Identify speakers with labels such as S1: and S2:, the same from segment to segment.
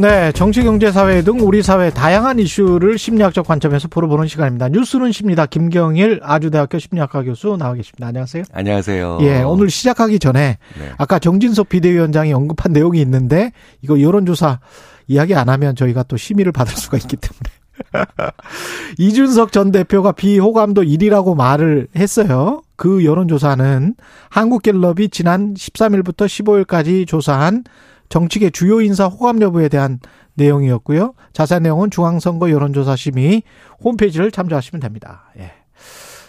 S1: 네, 정치, 경제, 사회 등 우리 사회 다양한 이슈를 심리학적 관점에서 풀어보는 시간입니다. 뉴스는 십니다. 김경일 아주대학교 심리학과 교수 나와 계십니다. 안녕하세요.
S2: 안녕하세요.
S1: 예, 오늘 시작하기 전에
S2: 네.
S1: 아까 정진석 비대위원장이 언급한 내용이 있는데 이거 여론조사 이야기 안 하면 저희가 또 심의를 받을 수가 있기 때문에. 이준석 전 대표가 비호감도 1위라고 말을 했어요. 그 여론조사는 한국갤럽이 지난 13일부터 15일까지 조사한 정치계 주요 인사 호감 여부에 대한 내용이었고요. 자세한 내용은 중앙선거 여론조사심의 홈페이지를 참조하시면 됩니다. 예.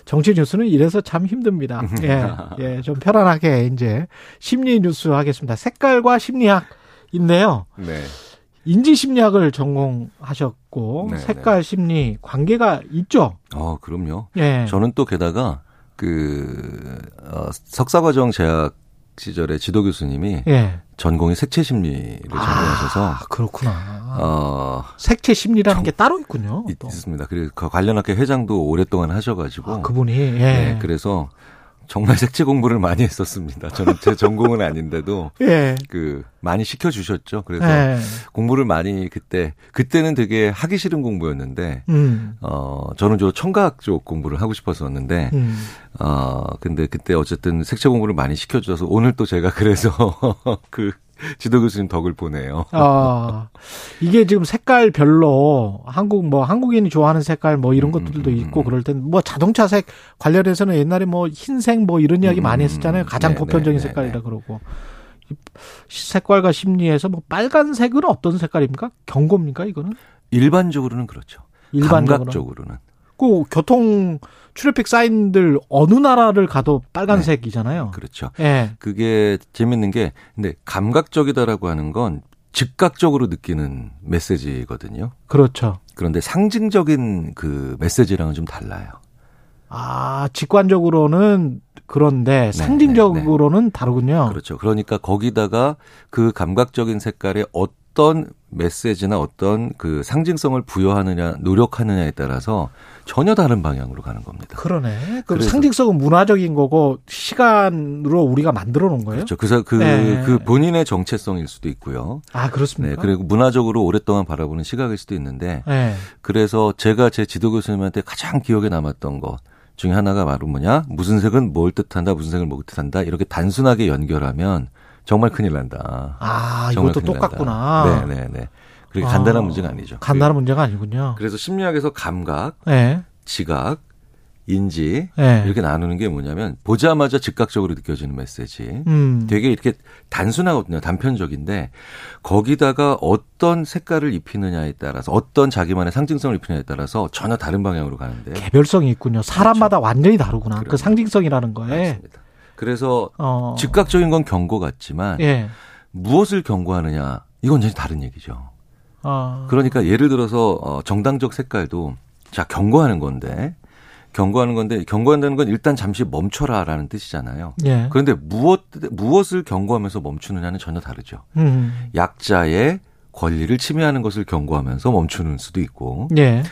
S1: 정치 뉴스는 이래서 참 힘듭니다. 예, 예, 좀 편안하게 이제 심리 뉴스 하겠습니다. 색깔과 심리학 있네요.
S2: 네.
S1: 인지 심리학을 전공하셨고
S2: 네,
S1: 색깔 심리 관계가 있죠.
S2: 어, 그럼요.
S1: 예.
S2: 저는 또 게다가 그 어, 석사 과정 재학 시절에 지도 교수님이
S1: 예.
S2: 전공이 색채 심리를 전공하셔서
S1: 아, 그렇구나.
S2: 어
S1: 색채 심리라는 게 따로 있군요.
S2: 있,
S1: 또.
S2: 있습니다. 그리고 그 관련 학회 회장도 오랫동안 하셔가지고
S1: 아, 그분이 예.
S2: 네, 그래서 정말 색채 공부를 많이 했었습니다. 저는 제 전공은 아닌데도
S1: 예.
S2: 그 많이 시켜 주셨죠. 그래서
S1: 예.
S2: 공부를 많이 그때 그때는 되게 하기 싫은 공부였는데
S1: 음.
S2: 어 저는 저 청각 쪽 공부를 하고 싶었었는데
S1: 음.
S2: 어 근데 그때 어쨌든 색채 공부를 많이 시켜줘서 오늘 또 제가 그래서 그 지도 교수님 덕을 보네요.
S1: 아, 이게 지금 색깔별로 한국 뭐 한국인이 좋아하는 색깔 뭐 이런
S2: 음,
S1: 것들도
S2: 음,
S1: 있고
S2: 음.
S1: 그럴 땐 뭐 자동차 색 관련해서는 옛날에 뭐 흰색 뭐 이런 이야기
S2: 음,
S1: 많이 했었잖아요. 가장
S2: 네,
S1: 보편적인
S2: 네, 네,
S1: 색깔이라
S2: 네.
S1: 그러고. 이 색깔과 심리에서 뭐 빨간색은 어떤 색깔입니까? 경고입니까 이거는?
S2: 일반적으로는 그렇죠.
S1: 일반적으로.
S2: 감각적으로는
S1: 그 교통 트래픽 사인들 어느 나라를 가도 빨간색이잖아요.
S2: 그렇죠.
S1: 예.
S2: 그게 재밌는 게 근데 감각적이다라고 하는 건 즉각적으로 느끼는 메시지거든요.
S1: 그렇죠.
S2: 그런데 상징적인 그 메시지랑은 좀 달라요.
S1: 아, 직관적으로는 그런데 상징적으로는 다르군요.
S2: 그렇죠. 그러니까 거기다가 그 감각적인 색깔에 어떤 메시지나 어떤 그 상징성을 부여하느냐, 노력하느냐에 따라서 전혀 다른 방향으로 가는 겁니다.
S1: 그러네. 그럼
S2: 그래서-
S1: 상징성은 문화적인 거고 시간으로 우리가 만들어 놓은 거예요?
S2: 그렇죠. 그래서 그,
S1: 네.
S2: 그 본인의 정체성일 수도 있고요.
S1: 아,
S2: 네.
S1: 그렇습니까?
S2: 그리고 문화적으로 오랫동안 바라보는 시각일 수도 있는데
S1: 네.
S2: 그래서 제가 제 지도 교수님한테 가장 기억에 남았던 것 중에 하나가 바로 뭐냐? 무슨 색은 뭘 뜻한다, 무슨 색을 뭘 뜻한다. 이렇게 단순하게 연결하면 정말 큰일 난다.
S1: 아,
S2: 정말
S1: 이것도 똑같구나.
S2: 네, 네, 네. 그렇게 간단한 문제가 아니죠.
S1: 간단한 문제가 아니군요.
S2: 그래서 심리학에서 감각,
S1: 네.
S2: 지각, 인지
S1: 네.
S2: 이렇게 나누는 게 뭐냐면 보자마자 즉각적으로 느껴지는 메시지.
S1: 음.
S2: 되게 이렇게 단순하거든요. 단편적인데 거기다가 어떤 색깔을 입히느냐에 따라서 어떤 자기만의 상징성을 입히느냐에 따라서 전혀 다른 방향으로 가는데
S1: 개별성이 있군요. 사람마다 완전히 다르구나. 그
S2: 그럼요.
S1: 상징성이라는 거에.
S2: 맞습니다. 그래서
S1: 어.
S2: 즉각적인 건 경고 같지만
S1: 예.
S2: 무엇을 경고하느냐 이건 완전히 다른 얘기죠.
S1: 어.
S2: 그러니까 예를 들어서 어, 정당적 색깔도 자 경고하는 건데 경고하는 건데 경고한다는 건 일단 잠시 멈춰라라는 뜻이잖아요.
S1: 예.
S2: 그런데 무엇 무엇을 경고하면서 멈추느냐는 전혀 다르죠.
S1: 음.
S2: 약자의 권리를 침해하는 것을 경고하면서 멈추는 수도 있고
S1: 예.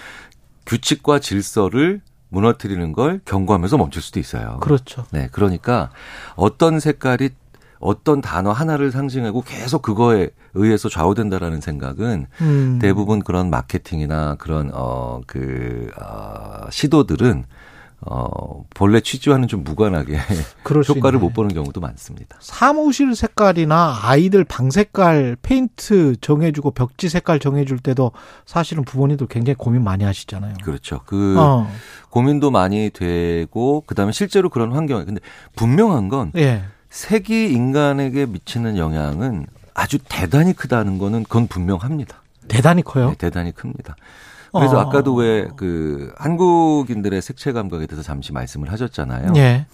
S2: 규칙과 질서를 무너뜨리는 걸 경고하면서 멈출 수도 있어요.
S1: 그렇죠.
S2: 네, 그러니까 어떤 색깔이 어떤 단어 하나를 상징하고 계속 그거에 의해서 좌우된다라는 생각은
S1: 음.
S2: 대부분 그런 마케팅이나 그런 어그 어, 시도들은 어 본래 취지와는 좀 무관하게 효과를. 못 보는 경우도 많습니다.
S1: 사무실 색깔이나 아이들 방 색깔 페인트 정해주고 벽지 색깔 정해줄 때도 사실은 부모님들 굉장히 고민 많이 하시잖아요.
S2: 그렇죠. 그
S1: 어,
S2: 고민도 많이 되고 그다음에 실제로 그런 환경에 근데 분명한 건
S1: 예,
S2: 색이 인간에게 미치는 영향은 아주 대단히 크다는 거는 그건 분명합니다.
S1: 대단히 커요.
S2: 네, 대단히 큽니다. 그래서
S1: 어.
S2: 아까도 왜 그 한국인들의 색채 감각에 대해서 잠시 말씀을 하셨잖아요.
S1: 예,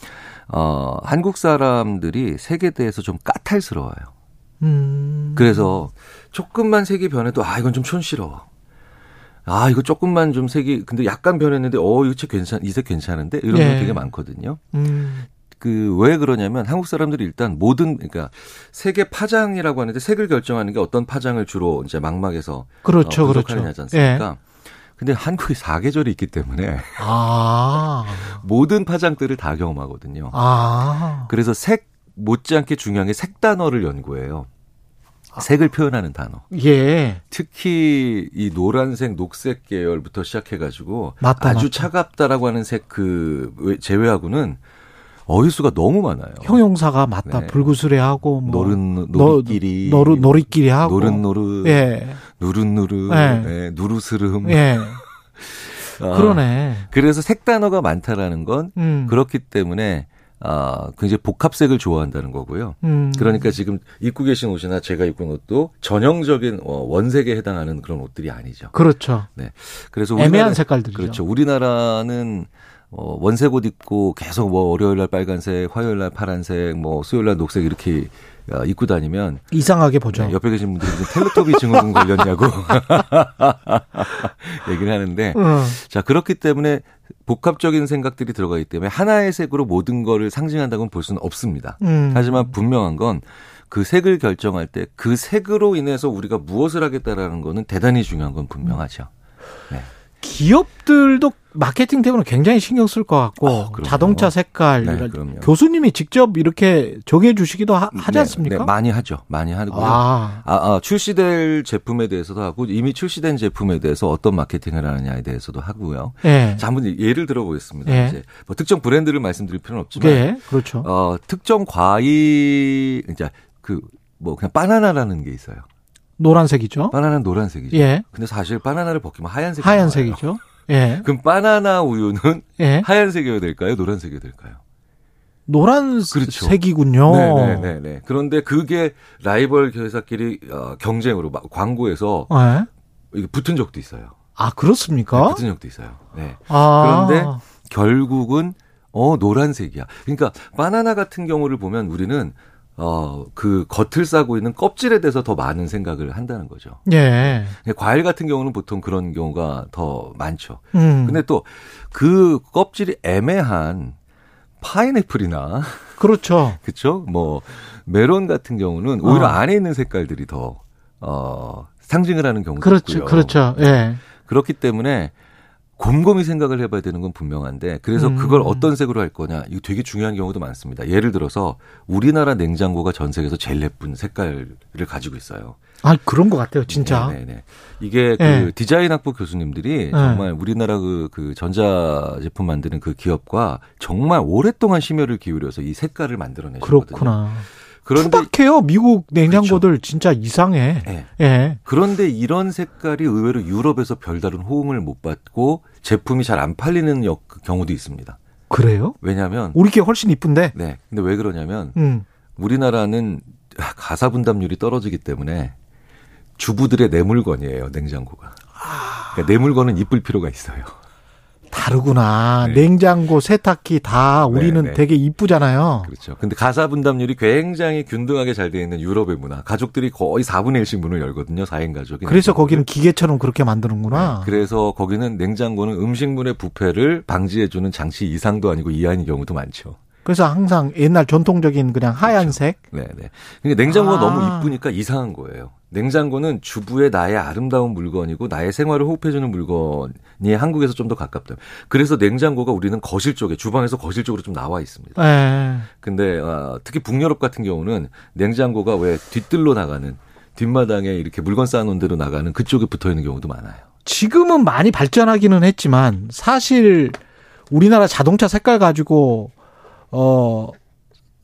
S2: 어, 한국 사람들이 색에 대해서 좀 까탈스러워요.
S1: 음,
S2: 그래서 조금만 색이 변해도 아 이건 좀 촌스러워. 아 이거 조금만 좀 색이 근데 약간 변했는데 어 이거 책 괜찮 이 색 괜찮은데 이런
S1: 예.
S2: 거 되게 많거든요.
S1: 음,
S2: 그왜 그러냐면 한국 사람들이 일단 모든 그러니까 세계 파장이라고 하는데 색을 결정하는 게 어떤 파장을 주로 이제 망막에서
S1: 그렇죠,
S2: 어,
S1: 그렇죠.
S2: 분석하느냐지 않습니까? 근데 한국이 사계절이 있기 때문에
S1: 아,
S2: 모든 파장들을 다 경험하거든요.
S1: 아,
S2: 그래서 색 못지않게 중요한 게 색 단어를 연구해요. 색을 표현하는 단어.
S1: 예,
S2: 특히 이 노란색, 녹색 계열부터 시작해가지고
S1: 맞다,
S2: 아주
S1: 맞다.
S2: 차갑다라고 하는 색 그 제외하고는 어휘수가 너무 많아요.
S1: 형용사가 맞다.
S2: 네.
S1: 불구스레하고 뭐
S2: 노른 노리끼리,
S1: 노르 노리끼리 하고
S2: 노릇노릇,
S1: 예,
S2: 누른 누르,
S1: 네.
S2: 예, 누르스름.
S1: 예,
S2: 아,
S1: 그러네.
S2: 그래서 색 단어가 많다라는 건
S1: 음,
S2: 그렇기 때문에 아 굉장히 복합색을 좋아한다는 거고요.
S1: 음,
S2: 그러니까 지금 입고 계신 옷이나 제가 입고 있는 옷도 전형적인 어, 원색에 해당하는 그런 옷들이 아니죠.
S1: 그렇죠.
S2: 그래서
S1: 애매한
S2: 우리나라-
S1: 색깔들이죠.
S2: 그렇죠. 우리나라는 어, 원색 옷 입고 계속 뭐 월요일 날 빨간색, 화요일 날 파란색, 뭐 수요일 날 녹색 이렇게 어, 입고 다니면
S1: 이상하게 보죠.
S2: 네, 옆에 계신 분들이 텔레토비 증후군 걸렸냐고 얘기를 하는데
S1: 어,
S2: 자 그렇기 때문에 복합적인 생각들이 들어가기 때문에 하나의 색으로 모든 거를 상징한다고는 볼 수는 없습니다.
S1: 음,
S2: 하지만 분명한 건 그 색을 결정할 때 그 색으로 인해서 우리가 무엇을 하겠다라는 거는 대단히 중요한 건 분명하죠.
S1: 기업들도 마케팅 때문에 굉장히 신경 쓸 것 같고
S2: 어.
S1: 자동차 색깔
S2: 네.
S1: 교수님이 직접 이렇게 정해 주시기도 하, 지
S2: 네,
S1: 않습니까?
S2: 네, 많이 하죠. 많이 하고요.
S1: 아,
S2: 아, 아, 출시될 제품에 대해서도 하고 이미 출시된 제품에 대해서 어떤 마케팅을 하느냐에 대해서도 하고요.
S1: 예.
S2: 자, 한번 예를 들어보겠습니다.
S1: 예.
S2: 이제 뭐 특정 브랜드를 말씀드릴 필요는 없지만
S1: 예, 그렇죠.
S2: 어, 특정 과일 이제 그 뭐 그냥 바나나라는 게 있어요.
S1: 노란색이죠.
S2: 바나나는 노란색이죠.
S1: 예.
S2: 근데 사실 바나나를 벗기면 하얀색이
S1: 하얀색이죠. 예.
S2: 그럼 바나나 우유는
S1: 예.
S2: 하얀색이어야 될까요? 노란색이어야 될까요?
S1: 노란색이군요.
S2: 그렇죠. 네네네. 그런데 그게 라이벌 회사끼리 어, 경쟁으로 막 광고에서
S1: 예.
S2: 붙은 적도 있어요.
S1: 아,
S2: 네,
S1: 그렇습니까?
S2: 붙은 적도 있어요. 네.
S1: 아.
S2: 그런데 결국은 어 노란색이야. 그러니까 바나나 같은 경우를 보면 우리는 어 그 겉을 싸고 있는 껍질에 대해서 더 많은 생각을 한다는 거죠.
S1: 예.
S2: 과일 같은 경우는 보통 그런 경우가 더 많죠.
S1: 음.
S2: 근데 또 그 껍질이 애매한 파인애플이나
S1: 그렇죠.
S2: 그쵸? 뭐 메론 같은 경우는 오히려
S1: 어.
S2: 안에 있는 색깔들이 더 어, 상징을 하는 경우도
S1: 그렇죠.
S2: 있고요.
S1: 그렇죠. 예.
S2: 그렇기 때문에 곰곰이 생각을 해봐야 되는 건 분명한데 그래서
S1: 음.
S2: 그걸 어떤 색으로 할 거냐 이거 되게 중요한 경우도 많습니다. 예를 들어서 우리나라 냉장고가 전 세계에서 제일 예쁜 색깔을 가지고 있어요.
S1: 아, 그런 것 같아요, 진짜.
S2: 네네. 이게 그
S1: 네.
S2: 디자인 학부 교수님들이
S1: 네.
S2: 정말 우리나라 그, 그 전자 제품 만드는 그 기업과 정말 오랫동안 심혈을 기울여서 이 색깔을 만들어내셨거든요.
S1: 그렇구나.
S2: 그런데
S1: 투박해요. 미국 냉장고들 진짜 이상해.
S2: 네.
S1: 예.
S2: 그런데 이런 색깔이 의외로 유럽에서 별다른 호응을 못 받고 제품이 잘 안 팔리는 역- 경우도 있습니다.
S1: 그래요?
S2: 왜냐하면
S1: 우리 게 훨씬 이쁜데.
S2: 네. 근데 왜 그러냐면
S1: 음.
S2: 우리나라는 가사 분담률이 떨어지기 때문에 주부들의 내 물건이에요 냉장고가. 그러니까 내 물건은 이쁠 필요가 있어요.
S1: 다르구나.
S2: 네.
S1: 냉장고, 세탁기 다 우리는
S2: 네.
S1: 되게 이쁘잖아요.
S2: 그렇죠. 근데 가사 분담률이 굉장히 균등하게 잘돼 있는 유럽의 문화. 가족들이 거의 4분의 1씩 문을 열거든요. 4인 가족이.
S1: 그래서
S2: 냉장고를.
S1: 거기는 기계처럼 그렇게 만드는구나.
S2: 네, 그래서 거기는 냉장고는 음식물의 부패를 방지해 주는 장치 이상도 아니고 이하인 경우도 많죠.
S1: 그래서 항상 옛날 전통적인 그냥 하얀색.
S2: 네, 네. 그러니까 냉장고가
S1: 아.
S2: 너무 이쁘니까 이상한 거예요. 냉장고는 주부의 나의 아름다운 물건이고 나의 생활을 호흡해주는 물건이 한국에서 좀 더 가깝다. 그래서 냉장고가 우리는 거실 쪽에 주방에서 거실 쪽으로 좀 나와 있습니다.
S1: 예.
S2: 근데 아, 특히 북유럽 같은 경우는 냉장고가 왜 뒷뜰로 나가는 뒷마당에 이렇게 물건 쌓아놓은 대로 나가는 그쪽에 붙어 있는 경우도 많아요.
S1: 지금은 많이 발전하기는 했지만 사실 우리나라 자동차 색깔 가지고 어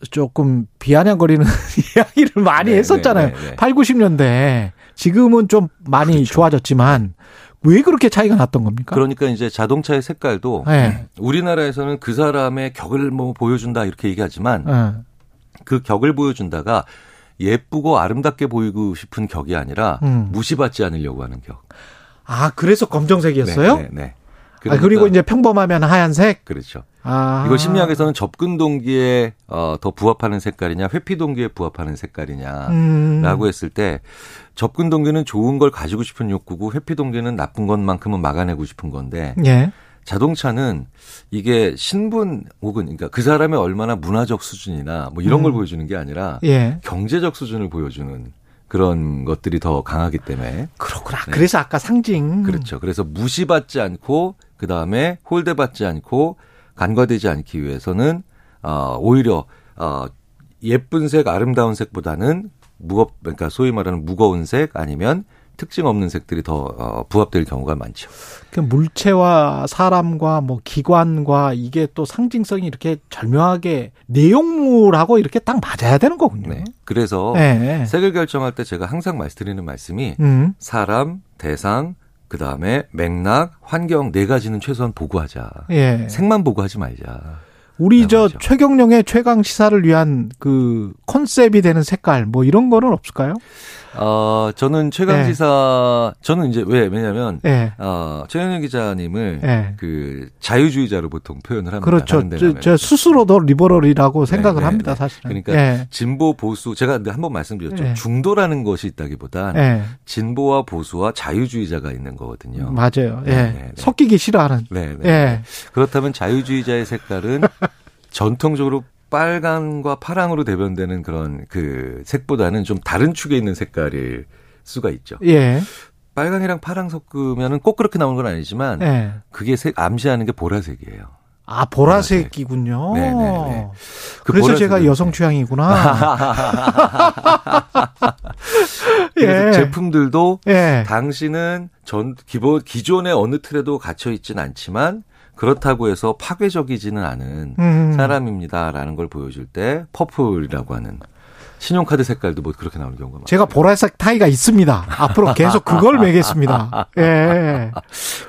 S1: 조금 비아냥거리는 이야기를 많이
S2: 네,
S1: 했었잖아요.
S2: 네, 네, 네.
S1: 8, 90년대. 지금은 좀 많이
S2: 그렇죠.
S1: 좋아졌지만 왜 그렇게 차이가 났던 겁니까?
S2: 그러니까 이제 자동차의 색깔도
S1: 네.
S2: 우리나라에서는 그 사람의 격을 뭐 보여준다 이렇게 얘기하지만
S1: 예.
S2: 그 격을 보여준다가 예쁘고 아름답게 보이고 싶은 격이 아니라
S1: 음.
S2: 무시받지 않으려고 하는 격.
S1: 아, 그래서 검정색이었어요?
S2: 네, 네, 네.
S1: 아, 그리고
S2: 그러니까
S1: 이제 평범하면 하얀색?
S2: 그렇죠.
S1: 아.
S2: 이걸 심리학에서는 접근 동기에 어, 더 부합하는 색깔이냐, 회피 동기에 부합하는 색깔이냐라고
S1: 음.
S2: 했을 때 접근 동기는 좋은 걸 가지고 싶은 욕구고 회피 동기는 나쁜 것만큼은 막아내고 싶은 건데
S1: 예.
S2: 자동차는 이게 신분 혹은 그러니까 그 사람의 얼마나 문화적 수준이나 뭐 이런 걸
S1: 음.
S2: 보여주는 게 아니라
S1: 예.
S2: 경제적 수준을 보여주는 그런 것들이 더 강하기 때문에
S1: 그렇구나.
S2: 네.
S1: 그래서 아까 상징.
S2: 그렇죠. 그래서 무시받지 않고 그 다음에 홀대받지 않고 간과되지 않기 위해서는 어, 오히려 어, 예쁜 색, 아름다운 색보다는 무겁 그러니까 소위 말하는 무거운 색 아니면 특징 없는 색들이 더 어, 부합될 경우가 많죠.
S1: 그 물체와 사람과 뭐 기관과 이게 또 상징성이 이렇게 절묘하게 내용물하고 이렇게 딱 맞아야 되는 거군요.
S2: 네. 그래서
S1: 네.
S2: 색을 결정할 때 제가 항상 말씀드리는 말씀이
S1: 음.
S2: 사람, 대상, 그 다음에 맥락, 환경 네 가지는 최소한 보고하자.
S1: 예.
S2: 색만 보고하지 말자.
S1: 우리 저
S2: 맞아.
S1: 최경령의 최강 시사를 위한 그 컨셉이 되는 색깔 뭐 이런 거는 없을까요?
S2: 어, 저는 최강시사, 저는 이제 왜, 왜냐면,
S1: 예.
S2: 어, 최현영 기자님을
S1: 예.
S2: 그 자유주의자로 보통 표현을 합니다.
S1: 그렇죠. 저. 저 스스로도 liberal이라고 생각을
S2: 네,
S1: 합니다,
S2: 네.
S1: 사실은.
S2: 그러니까
S1: 예.
S2: 진보 보수 제가 한번 말씀드렸죠.
S1: 예.
S2: 중도라는 것이 있다기보단
S1: 예.
S2: 진보와 보수와 자유주의자가 있는 거거든요.
S1: 맞아요. 예.
S2: 네, 네, 네.
S1: 섞이기 싫어하는.
S2: 네, 네.
S1: 예.
S2: 그렇다면 자유주의자의 색깔은 전통적으로 빨강과 파랑으로 대변되는 그런 그 색보다는 좀 다른 축에 있는 색깔일 수가 있죠.
S1: 예.
S2: 빨강이랑 파랑 섞으면은 꼭 그렇게 나오는 건 아니지만
S1: 예.
S2: 그게 색 암시하는 게 보라색이에요.
S1: 아, 보라색이군요.
S2: 네, 네, 네. 그
S1: 그래서
S2: 보라색은-
S1: 제가 여성 취향이구나.
S2: 그래서
S1: 예.
S2: 제품들도
S1: 예.
S2: 당신은 전 기본 기존의 어느 틀에도 갇혀 있진 않지만 그렇다고 해서 파괴적이지는 않은
S1: 음.
S2: 사람입니다라는 걸 보여줄 때 purple이라고 하는 신용카드 색깔도 뭐 그렇게 나오는 경우가 많아요.
S1: 제가 보라색 타이가 있습니다. 앞으로 계속 그걸 매겠습니다. 예.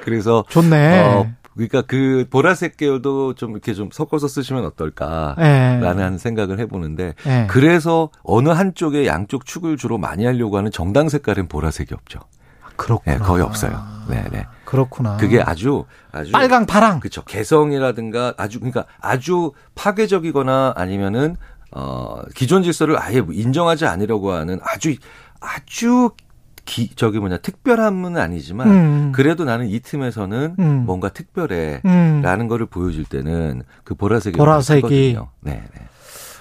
S2: 그래서
S1: 좋네.
S2: 어 그러니까 그 보라색 계열도 좀 이렇게 좀 섞어서 쓰시면 어떨까라는
S1: 예.
S2: 생각을 해보는데
S1: 예.
S2: 그래서 어느 한쪽에 양쪽 축을 주로 많이 하려고 하는 정당 색깔은 보라색이 없죠.
S1: 그렇구나.
S2: 네, 거의 없어요. 네, 네.
S1: 그렇구나.
S2: 그게 아주 아주
S1: 빨강, 파랑.
S2: 그렇죠. 개성이라든가 아주 그러니까 아주 파괴적이거나 아니면은 어 기존 질서를 아예 인정하지 않으려고 하는 아주 아주 기 저기 뭐냐 특별함은 아니지만
S1: 음.
S2: 그래도 나는 이 틈에서는
S1: 음.
S2: 뭔가 특별해.
S1: 음.
S2: 라는 거를 보여줄 때는 그 보라색이
S1: 보라색이.
S2: 네, 네.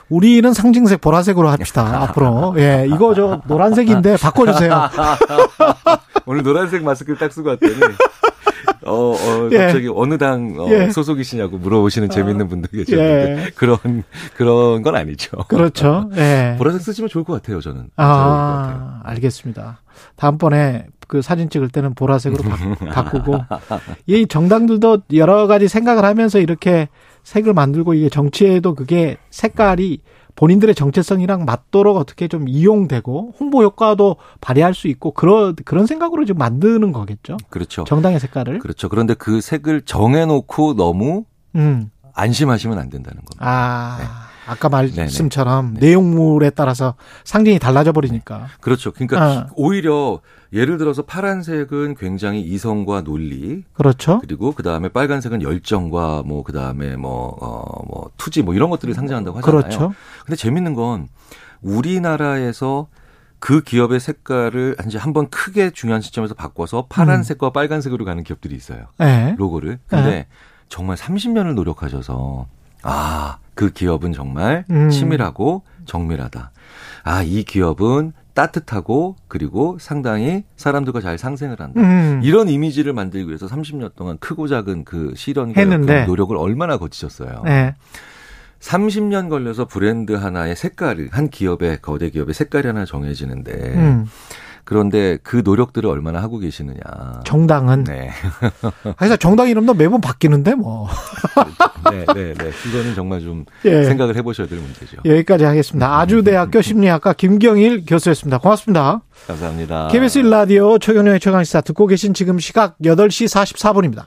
S1: 우리는 상징색 보라색으로 합시다. 앞으로. 예. 이거 저 노란색인데 바꿔주세요.
S2: 오늘 노란색 마스크를 딱 쓰고 왔더니 어, 어
S1: 예.
S2: 갑자기 어느 당 어,
S1: 예.
S2: 소속이시냐고 물어보시는 재밌는 분들 계셨는데
S1: 예.
S2: 그런 그런 건 아니죠.
S1: 그렇죠. 예.
S2: 보라색 쓰시면 좋을 것 같아요. 저는 것 같아요.
S1: 아, 알겠습니다. 다음번에 그 사진 찍을 때는 보라색으로 바, 꾸고이 정당들도 여러 가지 생각을 하면서 이렇게 색을 만들고 이게 정치에도 그게 색깔이 본인들의 정체성이랑 맞도록 어떻게 좀 이용되고 홍보 효과도 발휘할 수 있고 그런 그런 생각으로 지금 만드는 거겠죠.
S2: 그렇죠.
S1: 정당의 색깔을.
S2: 그렇죠. 그런데 그 색을 정해놓고 너무
S1: 음.
S2: 안심하시면 안 된다는 겁니다.
S1: 아.
S2: 네.
S1: 아까 말씀처럼 내용물에 따라서 상징이 달라져 버리니까.
S2: 그렇죠. 그러니까
S1: 아.
S2: 오히려 예를 들어서 파란색은 굉장히 이성과 논리,
S1: 그렇죠.
S2: 그리고 그 다음에 빨간색은 열정과 뭐 그 다음에 뭐 어 뭐 투지 뭐 이런 것들을 상징한다고 하잖아요.
S1: 그렇죠.
S2: 근데 재밌는 건 우리나라에서 그 기업의 색깔을 이제 한번 크게 중요한 시점에서 바꿔서 파란색과
S1: 음.
S2: 빨간색으로 가는 기업들이 있어요.
S1: 네.
S2: 로고를. 근데
S1: 네.
S2: 정말 30년을 노력하셔서 아, 그 기업은 정말
S1: 음.
S2: 치밀하고 정밀하다. 아, 이 기업은 따뜻하고 그리고 상당히 사람들과 잘 상생을 한다.
S1: 음.
S2: 이런 이미지를 만들기 위해서 30년 동안 크고 작은 그 실현과. 그 노력을 얼마나 거치셨어요.
S1: 네.
S2: 30년 걸려서 브랜드 하나의 색깔을 한 기업의 거대 기업의 색깔이 하나 정해지는데
S1: 음.
S2: 그런데 그 노력들을 얼마나 하고 계시느냐.
S1: 정당은
S2: 네.
S1: 그래서 정당 이름도 매번 바뀌는데 뭐.
S2: 네, 네, 네. 이거는 정말 좀
S1: 예.
S2: 생각을 해보셔야 될 문제죠.
S1: 여기까지 하겠습니다. 아주대학교 심리학과 김경일 교수였습니다. 고맙습니다.
S2: 감사합니다.
S1: KBS 1라디오 최경영의 최강시사 듣고 계신 지금 시각 8시 44분입니다.